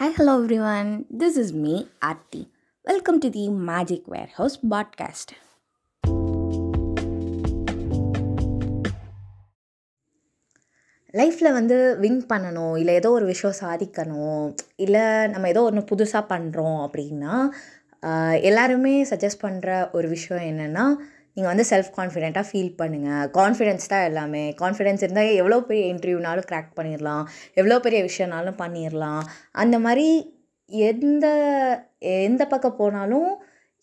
Hi, hello everyone. This is me, welcome Welcome to the Magic Warehouse podcast. லைஃப்பில் வந்து win பண்ணணும் இல்லை ஏதோ ஒரு விஷயம் சாதிக்கணும் இல்லை நம்ம ஏதோ ஒன்று புதுசாக பண்ணுறோம் அப்படின்னா எல்லாருமே சஜஸ்ட் பண்ணுற ஒரு விஷயம் என்னென்னா நீங்கள் வந்து செல்ஃப் கான்ஃபிடெண்ட்டாக ஃபீல் பண்ணுங்கள் கான்ஃபிடென்ஸ் தான் எல்லாமே. கான்ஃபிடென்ஸ் இருந்தால் எவ்வளோ பெரிய இன்டர்வியூனாலும் கிராக் பண்ணிடலாம் எவ்வளோ பெரிய விஷயம்னாலும் பண்ணிடலாம் அந்த மாதிரி எந்த எந்த பக்கம் போனாலும்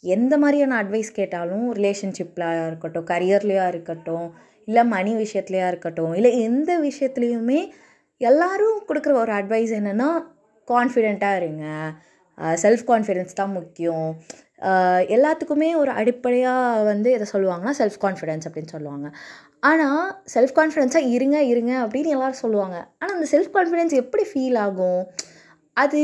எந்த மாதிரியான அட்வைஸ் கேட்டாலும் ரிலேஷன்ஷிப்பில் இருக்கட்டும் கரியர்லேயா இருக்கட்டும் இல்லை மணி விஷயத்துலையா இருக்கட்டும் இல்லை எந்த விஷயத்துலையுமே எல்லோரும் கொடுக்குற ஒரு அட்வைஸ் என்னென்னா கான்ஃபிடெண்ட்டாக இருங்க. செல்ஃப் கான்ஃபிடென்ஸ் தான் முக்கியம். எல்லாத்துக்குமே ஒரு அடிப்படையாக வந்து எதை சொல்லுவாங்கன்னா செல்ஃப் கான்ஃபிடென்ஸ் அப்படின்னு சொல்லுவாங்க. ஆனால் செல்ஃப் கான்ஃபிடென்ஸாக இருங்க இருங்க அப்படின்னு எல்லோரும் சொல்லுவாங்க. ஆனால் அந்த செல்ஃப் கான்ஃபிடென்ஸ் எப்படி ஃபீல் ஆகும்? அது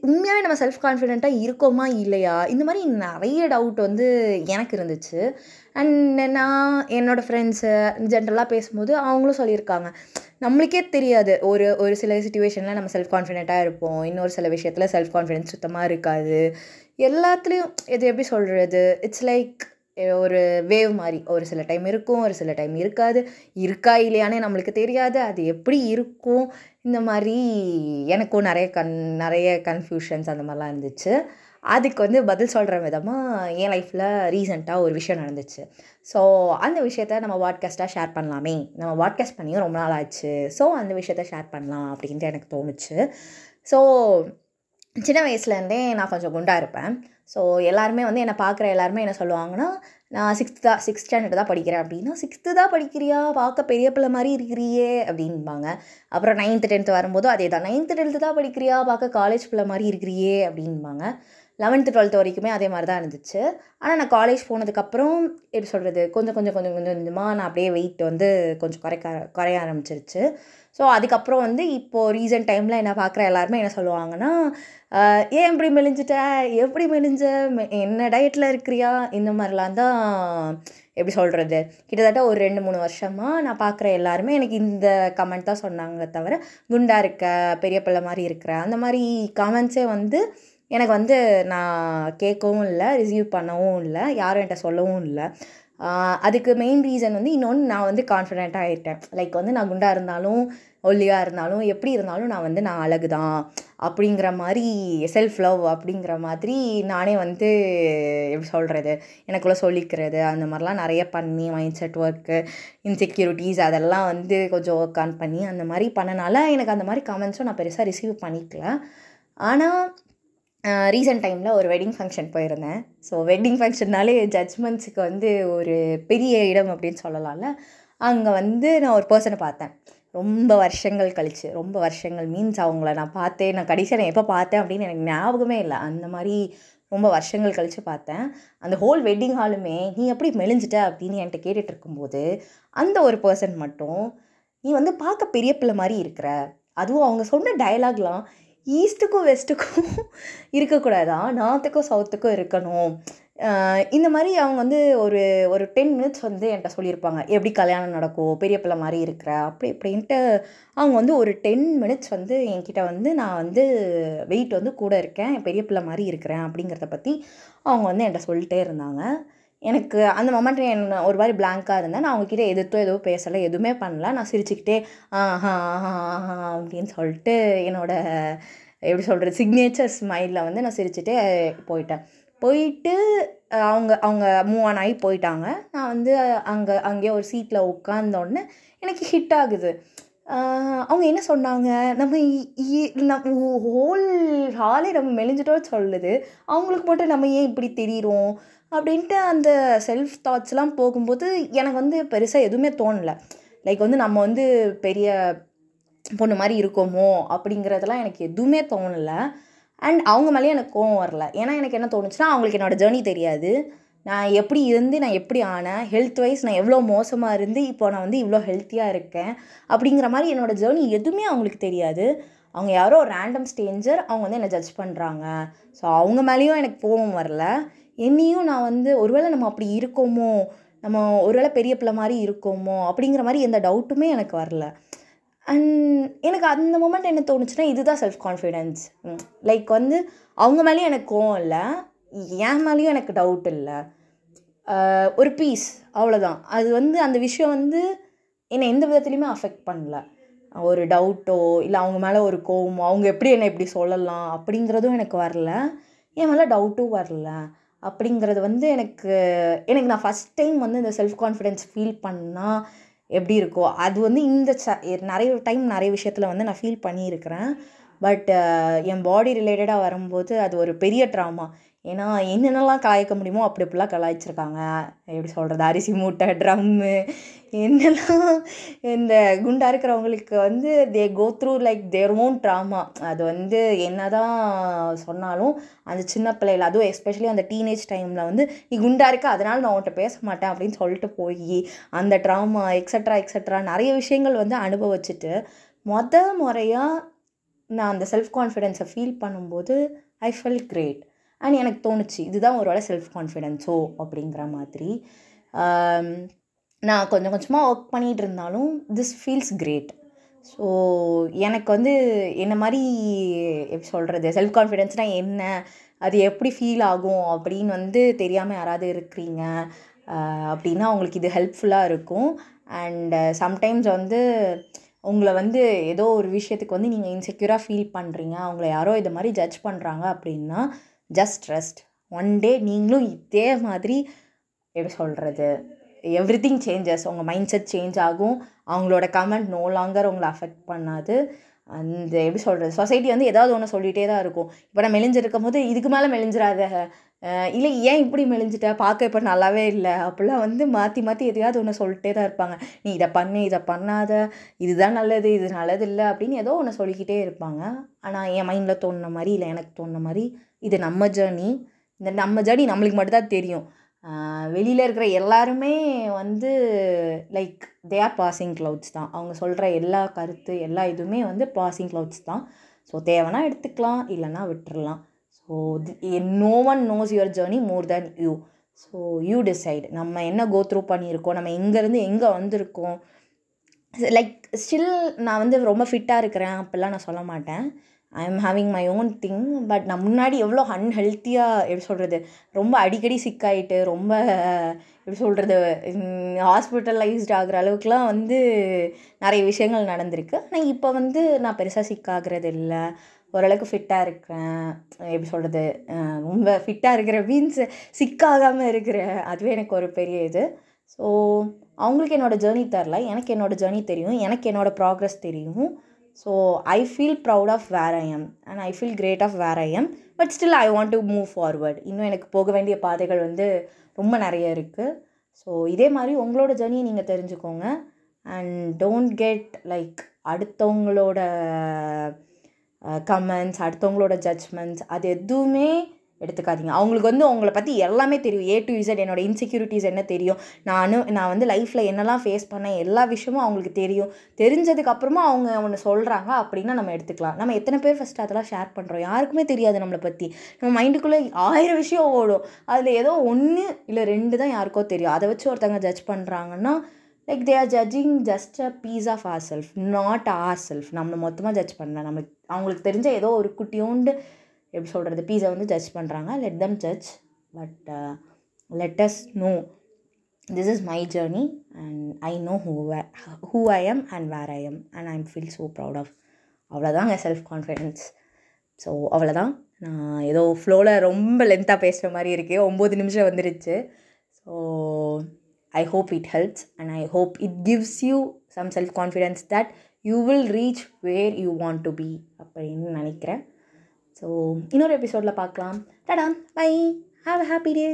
உண்மையாகவே நம்ம செல்ஃப் கான்ஃபிடெண்ட்டாக இருக்கோமா இல்லையா? இந்த மாதிரி நிறைய டவுட் வந்து எனக்கு இருந்துச்சு. அண்ட் நான் என்னோடய ஃப்ரெண்ட்ஸு ஜென்ரலாக பேசும்போது அவங்களும் சொல்லியிருக்காங்க. நம்மளுக்கே தெரியாது. ஒரு ஒரு சில சுச்சுவேஷனில் நம்ம செல்ஃப் கான்ஃபிடெண்ட்டாக இருப்போம். இன்னொரு சில விஷயத்தில் செல்ஃப் கான்ஃபிடென்ஸ் சுத்தமாக இருக்காது. எல்லாத்துலேயும் இது எப்படி சொல்கிறது இட்ஸ் லைக் ஒரு வேவ் மாதிரி ஒரு சில டைம் இருக்கும் ஒரு சில டைம் இருக்காது. இருக்கா இல்லையானே நம்மளுக்கு தெரியாது. அது எப்படி இருக்கும்? இந்த மாதிரி எனக்கும் நிறைய கன் நிறைய கன்ஃபியூஷன்ஸ் அந்த மாதிரிலாம் இருந்துச்சு. அதுக்கு வந்து பதில் சொல்கிற விதமாக என் லைஃப்பில் ரீசெண்டாக ஒரு விஷயம் நடந்துச்சு. ஸோ அந்த விஷயத்த நம்ம வாட்காஸ்ட்டாக ஷேர் பண்ணலாமே. நம்ம வாட்காஸ்ட் பண்ணியும் ரொம்ப நாள் ஆச்சு. ஸோ அந்த விஷயத்த ஷேர் பண்ணலாம் அப்படின்ட்டு எனக்கு தோணுச்சு. ஸோ சின்ன வயசுலேருந்தே நான் கொஞ்சம் குண்டாக இருப்பேன். ஸோ எல்லாருமே வந்து என்னை பார்க்குற எல்லாருமே என்ன சொல்லுவாங்கன்னா நான் சிக்ஸ்த்து தான் சிக்ஸ்த் ஸ்டாண்டர்ட் தான் படிக்கிறேன் அப்படின்னா சிக்ஸ்த்து தான் படிக்கிறியா? பார்க்க பெரிய பிள்ளை மாதிரி இருக்கிறியே அப்படின்பாங்க அப்புறம் நைன்த்து டென்த்து வரும்போது அதே தான் நைன்த்து டென்த்து தான் படிக்கிறியா? பார்க்க காலேஜ் பிள்ளை மாதிரி இருக்கிறியே அப்படின்பாங்க லெவன்த்து டுவெல்த்து வரைக்குமே அதே மாதிரி தான் இருந்துச்சு. ஆனால் நான் காலேஜ் போனதுக்கப்புறம் எப்படி சொல்கிறது கொஞ்சம் கொஞ்சம் கொஞ்சம் கொஞ்சம் கொஞ்சமாக நான் அப்படியே வெயிட் வந்து கொஞ்சம் குறைக்க குறைய ஆரம்பிச்சிருச்சு. ஸோ அதுக்கப்புறம் வந்து இப்போது ரீசெண்ட் டைமில் என்ன பார்க்குற எல்லாருமே என்ன சொல்லுவாங்கன்னா ஏன் இப்படி மெலிஞ்சிட்ட? எப்படி மெலிஞ்ச? மெ- என்ன டயட்டில் இருக்கிறியா? இந்த மாதிரிலாம் தான் எப்படி சொல்கிறது கிட்டத்தட்ட ஒரு ரெண்டு மூணு வருஷமாக நான் பார்க்குற எல்லாருமே எனக்கு இந்த கமெண்ட் தான் சொன்னாங்க தவிர குண்டாக இருக்க பெரிய பிள்ளை மாதிரி இருக்கிற அந்த மாதிரி கமெண்ட்ஸே வந்து எனக்கு வந்து நான் கேட்கவும் இல்லை ரிசீவ் பண்ணவும் இல்லை யாரும் என்கிட்ட சொல்லவும் இல்லை. அதுக்கு மெயின் ரீசன் வந்து இன்னொன்று நான் வந்து கான்ஃபிடென்ட்டாக ஆகிட்டேன் லைக் வந்து நான் குண்டாக இருந்தாலும் ஒல்லியாக இருந்தாலும் எப்படி இருந்தாலும் நான் வந்து நான் அழகு தான் அப்படிங்கிற மாதிரி செல்ஃப் லவ் அப்படிங்கிற மாதிரி நானே வந்து எப்படி சொல்கிறது எனக்குள்ளே சொல்லிக்கிறது அந்த மாதிரிலாம் நிறைய பண்ணி மைண்ட் செட் ஒர்க்கு இன்செக்யூரிட்டிஸ் அதெல்லாம் வந்து கொஞ்சம் ஒர்க் ஆன் பண்ணி அந்த மாதிரி பண்ணனால எனக்கு அந்த மாதிரி கமெண்ட்ஸும் நான் பெருசாக ரிசீவ் பண்ணிக்கல. ஆனால் ரீசெண்ட் டைமில் ஒரு வெட்டிங் ஃபங்க்ஷன் போயிருந்தேன். ஸோ வெட்டிங் ஃபங்க்ஷன்னாலே ஜட்ஜ்மெண்ட்ஸுக்கு வந்து ஒரு பெரிய இடம் அப்படின்னு சொல்லலாம்ல. அங்கே வந்து நான் ஒரு பர்சனை பார்த்தேன். ரொம்ப வருஷங்கள் கழிச்சு ரொம்ப வருஷங்கள் மீன்ஸ் அவங்கள நான் பார்த்தேன் நான் கடைசியாக நான் எப்போ பார்த்தேன் அப்படின்னு எனக்கு ஞாபகமே இல்லை. அந்த மாதிரி ரொம்ப வருஷங்கள் கழித்து பார்த்தேன். அந்த ஹோல் வெட்டிங் ஹாலுமே நீ எப்படி மெலிஞ்சிட்ட? அப்படின்னு என்கிட்ட கேட்டுட்டு இருக்கும்போது அந்த ஒரு பர்சன் மட்டும் நீ வந்து பார்க்க பெரிய பிள்ளை மாதிரி இருக்கிற. அதுவும் அவங்க சொன்ன டயலாக்லாம் ஈஸ்ட்டுக்கும் வெஸ்ட்டுக்கும் இருக்கக்கூடாதா? நார்த்துக்கும் சவுத்துக்கும் இருக்கணும். இந்த மாதிரி அவங்க வந்து ஒரு ஒரு டென் மினிட்ஸ் வந்து என்கிட்ட சொல்லியிருப்பாங்க. எப்படி கல்யாணம் நடக்கும்? பெரிய பிள்ளை மாதிரி இருக்கிற அப்படி இப்படின்ட்டு அவங்க வந்து ஒரு டென் மினிட்ஸ் வந்து என்கிட்ட வந்து நான் வந்து வெயிட் வந்து கூட இருக்கேன் பெரிய பிள்ளை மாதிரி இருக்கிறேன் அப்படிங்கிறத பற்றி அவங்க வந்து என்கிட்ட சொல்லிட்டே இருந்தாங்க. எனக்கு அந்த மொமெண்ட் என்ன ஒரு மாதிரி பிளாங்காக இருந்தேன். நான் அவங்கக்கிட்ட எதிர்த்தோ எதுவும் பேசலை எதுவுமே பண்ணல. நான் சிரிச்சுக்கிட்டே ஆஹா ஆஹா அப்படின்னு சொல்லிட்டு என்னோடய எப்படி சொல்கிறது சிக்னேச்சர் ஸ்மைலில் வந்து நான் சிரிச்சுட்டே போயிட்டேன். போயிட்டு அவங்க அவங்க மூவ் ஆன் ஆகி போயிட்டாங்க. நான் வந்து அங்கே அங்கேயே ஒரு சீட்டில் உட்காந்தோடனே எனக்கு ஹிட் ஆகுது. அவங்க என்ன சொன்னாங்க? நம்ம நம்ம ஹோல் ஹாலே நம்ம மெலிஞ்சிட்டோன்னு சொல்லுது. அவங்களுக்கு மட்டும் நம்ம ஏன் இப்படி தெரியிறோம்? அப்படின்ட்டு அந்த செல்ஃப் தாட்ஸ்லாம் போகும்போது எனக்கு வந்து பெருசாக எதுவுமே தோணலை. லைக் வந்து நம்ம வந்து பெரிய பொண்ணு மாதிரி இருக்கோமோ அப்படிங்கிறதெல்லாம் எனக்கு எதுவுமே தோணலை. அண்ட் அவங்க மேலேயும் எனக்கு கோவம் வரல. ஏன்னா எனக்கு என்ன தோணுச்சுன்னா அவங்களுக்கு என்னோடய ஜேர்னி தெரியாது. நான் எப்படி இருந்து நான் எப்படி ஆனேன் ஹெல்த் வைஸ் நான் எவ்வளோ மோசமாக இருந்து இப்போ நான் வந்து இவ்வளோ ஹெல்த்தியாக இருக்கேன் அப்படிங்கிற மாதிரி என்னோடய ஜேர்னி எதுவுமே அவங்களுக்கு தெரியாது. அவங்க யாரோ ஒரு ரேண்டம் ஸ்டேஞ்சர் அவங்க வந்து என்னை ஜட்ஜ் பண்ணுறாங்க ஸோ அவங்க மேலேயும் எனக்கு கோவம் வரல. என்னையும் நான் வந்து ஒருவேளை நம்ம அப்படி இருக்கோமோ நம்ம ஒருவேளை பெரிய பிள்ளை மாதிரி இருக்கோமோ அப்படிங்கிற மாதிரி எந்த டவுட்டுமே எனக்கு வரல. அண்ட் எனக்கு அந்த மொமெண்ட் என்ன தோணுச்சுன்னா இதுதான் செல்ஃப் கான்ஃபிடென்ஸ் லைக் வந்து அவங்க மேலேயும் எனக்கு கோவம் இல்லை என் மேலேயும் எனக்கு டவுட் இல்லை. ஒரு பீஸ் அவ்வளோதான் அது வந்து அந்த விஷயம் வந்து என்னை எந்த விதத்துலையுமே அஃபெக்ட் பண்ணல. ஒரு டவுட்டோ இல்லை அவங்க மேலே ஒரு கோவமோ அவங்க எப்படி என்னை இப்படி சொல்லலாம் அப்படிங்கிறதும் எனக்கு வரல. என் மேலே டவுட்டும் வரல. அப்படிங்கிறது வந்து எனக்கு எனக்கு நான் ஃபஸ்ட் டைம் வந்து இந்த செல்ஃப் கான்ஃபிடென்ஸ் ஃபீல் பண்ணால் எப்படி இருக்கோ அது வந்து இந்த ச நிறைய டைம் நிறைய விஷயத்தில் வந்து நான் ஃபீல் பண்ணியிருக்கிறேன். பட் என் பாடி ரிலேட்டடாக வரும்போது அது ஒரு பெரிய ட்ராமா ஏன்னா என்னென்னலாம் கலாய்க்க முடியுமோ அப்படி இப்படிலாம் கலாய்ச்சிருக்காங்க. எப்படி சொல்கிறது அரிசி மூட்டை ட்ரம்மு என்னெல்லாம் இந்த குண்டாக இருக்கிறவங்களுக்கு வந்து they go through like their own drama அது வந்து என்ன தான் சொன்னாலும் அந்த சின்ன பிள்ளைகள் அதுவும் எஸ்பெஷலி அந்த டீனேஜ் டைமில் வந்து நீ குண்டாக இருக்க அதனால் நான் உன்கிட்ட பேச மாட்டேன் அப்படின்னு சொல்லிட்டு போய் அந்த ட்ராமா எக்ஸட்ரா எக்ஸட்ரா நிறைய விஷயங்கள் வந்து அனுபவிச்சுட்டு மொத முறையாக நான் அந்த செல்ஃப் கான்ஃபிடென்ஸை ஃபீல் பண்ணும்போது ஐ ஃபெல் கிரேட் அண்ட் எனக்கு தோணுச்சு இதுதான் ஒரு வேளை செல்ஃப் கான்ஃபிடென்ஸோ அப்படிங்கிற மாதிரி. நான் கொஞ்சம் கொஞ்சமாக ஒர்க் பண்ணிகிட்டு இருந்தாலும் திஸ் ஃபீல்ஸ் கிரேட் ஸோ எனக்கு வந்து என்ன மாதிரி எப்படி சொல்கிறது செல்ஃப் கான்ஃபிடென்ஸ்னால் என்ன அது எப்படி ஃபீல் ஆகும் அப்படின்னு வந்து தெரியாமல் யாராவது இருக்கிறீங்க அப்படின்னா அவங்களுக்கு இது ஹெல்ப்ஃபுல்லாக இருக்கும். அண்டு சம்டைம்ஸ் வந்து உங்களை வந்து ஏதோ ஒரு விஷயத்துக்கு வந்து நீங்கள் இன்செக்யூராக ஃபீல் பண்ணுறீங்க அவங்கள யாரோ இது மாதிரி ஜட்ஜ் பண்ணுறாங்க அப்படின்னா ஜஸ்ட் ரெஸ்ட் ஒன் டே நீங்களும் இதே மாதிரி எப்படி சொல்கிறது எவ்ரி திங் சேஞ்சஸ் உங்கள் மைண்ட் செட் சேஞ்ச் ஆகும். அவங்களோட கமெண்ட் நோ லாங்கர் உங்களை அஃபெக்ட் பண்ணாது. அந்த எப்படி சொல்கிறது சொசைட்டி வந்து ஏதாவது ஒன்று சொல்லிகிட்டே தான் இருக்கும். இப்போ நான் மெலிஞ்சிருக்கும் போது இதுக்கு மேலே மெலிஞ்சிடாத இல்லை ஏன் இப்படி மெலிஞ்சிட்ட? பார்க்க இப்போ நல்லாவே இல்லை. அப்படிலாம் வந்து மாற்றி மாற்றி எதையாவது ஒன்று சொல்லிட்டே தான் இருப்பாங்க. நீ இதை பண்ணு இதை பண்ணாத. இதுதான் நல்லது இது நல்லது இல்லை. அப்படின்னு ஏதோ ஒன்று சொல்லிக்கிட்டே இருப்பாங்க. ஆனால் என் மைண்டில் தோணுன மாதிரி இல்லை எனக்கு தோணுன மாதிரி இது நம்ம ஜேர்னி இந்த நம்ம ஜேர்னி நம்மளுக்கு மட்டும்தான் தெரியும். வெளியில் இருக்கிற எல்லாருமே வந்து like they are passing clouds தான். அவங்க சொல்கிற எல்லா கருத்து எல்லா இதுவுமே வந்து பாசிங் க்ளவுட்ஸ் தான். ஸோ தேவைன்னா எடுத்துக்கலாம் இல்லைன்னா விட்டுறலாம். So no one knows your journey more than you so you decide நம்ம என்ன கோ த்ரூ பண்ணியிருக்கோம் நம்ம எங்கேருந்து எங்கே வந்திருக்கோம். லைக் ஸ்டில் நான் வந்து ரொம்ப ஃபிட்டாக இருக்கிறேன் அப்படிலாம் நான் சொல்ல மாட்டேன். I am having my own thing but நான் முன்னாடி எவ்வளோ அன்ஹெல்த்தியாக எப்படி சொல்கிறது ரொம்ப அடிக்கடி சிக்காயிட்டு ரொம்ப எப்படி சொல்கிறது ஹாஸ்பிட்டலைஸ்ட் ஆகிற அளவுக்குலாம் வந்து நிறைய விஷயங்கள் நடந்திருக்கு. ஆனால் இப்போ வந்து நான் பெருசாக சிக்காகிறது இல்லை. ஓரளவுக்கு ஃபிட்டாக இருக்கிறேன். எப்படி சொல்கிறது ரொம்ப ஃபிட்டாக இருக்கிற மீன்ஸ் சிக்காகாமல் இருக்கிற அதுவே எனக்கு ஒரு பெரிய இது. ஸோ அவங்களுக்கு என்னோடய ஜேர்னி தெரில எனக்கு என்னோடய ஜேர்னி தெரியும். எனக்கு என்னோடய ப்ராக்ரஸ் தெரியும். So I feel proud of where I am and I feel great of where I am but still I want to move forward இன்னும் எனக்கு போக வேண்டிய பாதைகள் வந்து ரொம்ப நிறைய இருக்குது ஸோ இதே மாதிரி உங்களோட ஜேர்னியை நீங்கள் தெரிஞ்சுக்கோங்க. அண்ட் டோன்ட் கெட் லைக் அடுத்தவங்களோட கமெண்ட்ஸ் அடுத்தவங்களோட ஜட்ஜ்மெண்ட்ஸ் அது எதுவுமே எடுத்துக்காதீங்க. அவங்களுக்கு வந்து உங்களை பற்றி எல்லாமே தெரியும். ஏ டு இசட் என்னோட இன்செக்யூரிட்டிஸ் என்ன தெரியும். நான் நான் வந்து லைஃப்பில் என்னெல்லாம் ஃபேஸ் பண்ணேன் எல்லா விஷயமும் அவங்களுக்கு தெரியும். தெரிஞ்சதுக்கப்புறமா அவங்க ஒன்று சொல்கிறாங்க அப்படின்னா நம்ம எடுத்துக்கலாம். நம்ம எத்தனை பேர் ஃபஸ்ட்டு அதெல்லாம் ஷேர் பண்ணுறோம் யாருக்குமே தெரியாது நம்மளை பற்றி நம்ம மைண்டுக்குள்ளே ஆயிரம் விஷயம் ஓடும். அதில் ஏதோ ஒன்று இல்லை ரெண்டு தான் யாருக்கோ தெரியும். அதை வச்சு ஒருத்தவங்க ஜட்ஜ் பண்ணுறாங்கன்னா like they are judging just a piece of our self not our self நம்ம மொத்தமாக ஜட்ஜ் பண்ணல. நம்மளுக்கு அவங்களுக்கு தெரிஞ்ச ஏதோ ஒரு குட்டியோண்டு எப்படி சொல்கிறது பீஸை வந்து ஜட்ஜ் பண்ணுறாங்க let them judge but let us know this is my journey and I know who who I am and where I am and I am feel so proud of அவ்வளோதாங்க செல்ஃப் கான்ஃபிடென்ஸ் ஸோ அவ்வளோதான் நான் ஏதோ ஃப்ளோவில் ரொம்ப லென்த்தாக பேசுகிற மாதிரி இருக்குது ஒம்பது நிமிஷம் வந்துருச்சு. So I hope it helps and I hope it gives you some self confidence that you will reach where you want to be அப்படின்னு நினைக்கிறேன். ஸோ இன்னொரு எபிசோடில் பார்க்கலாம். Tata bye have a happy day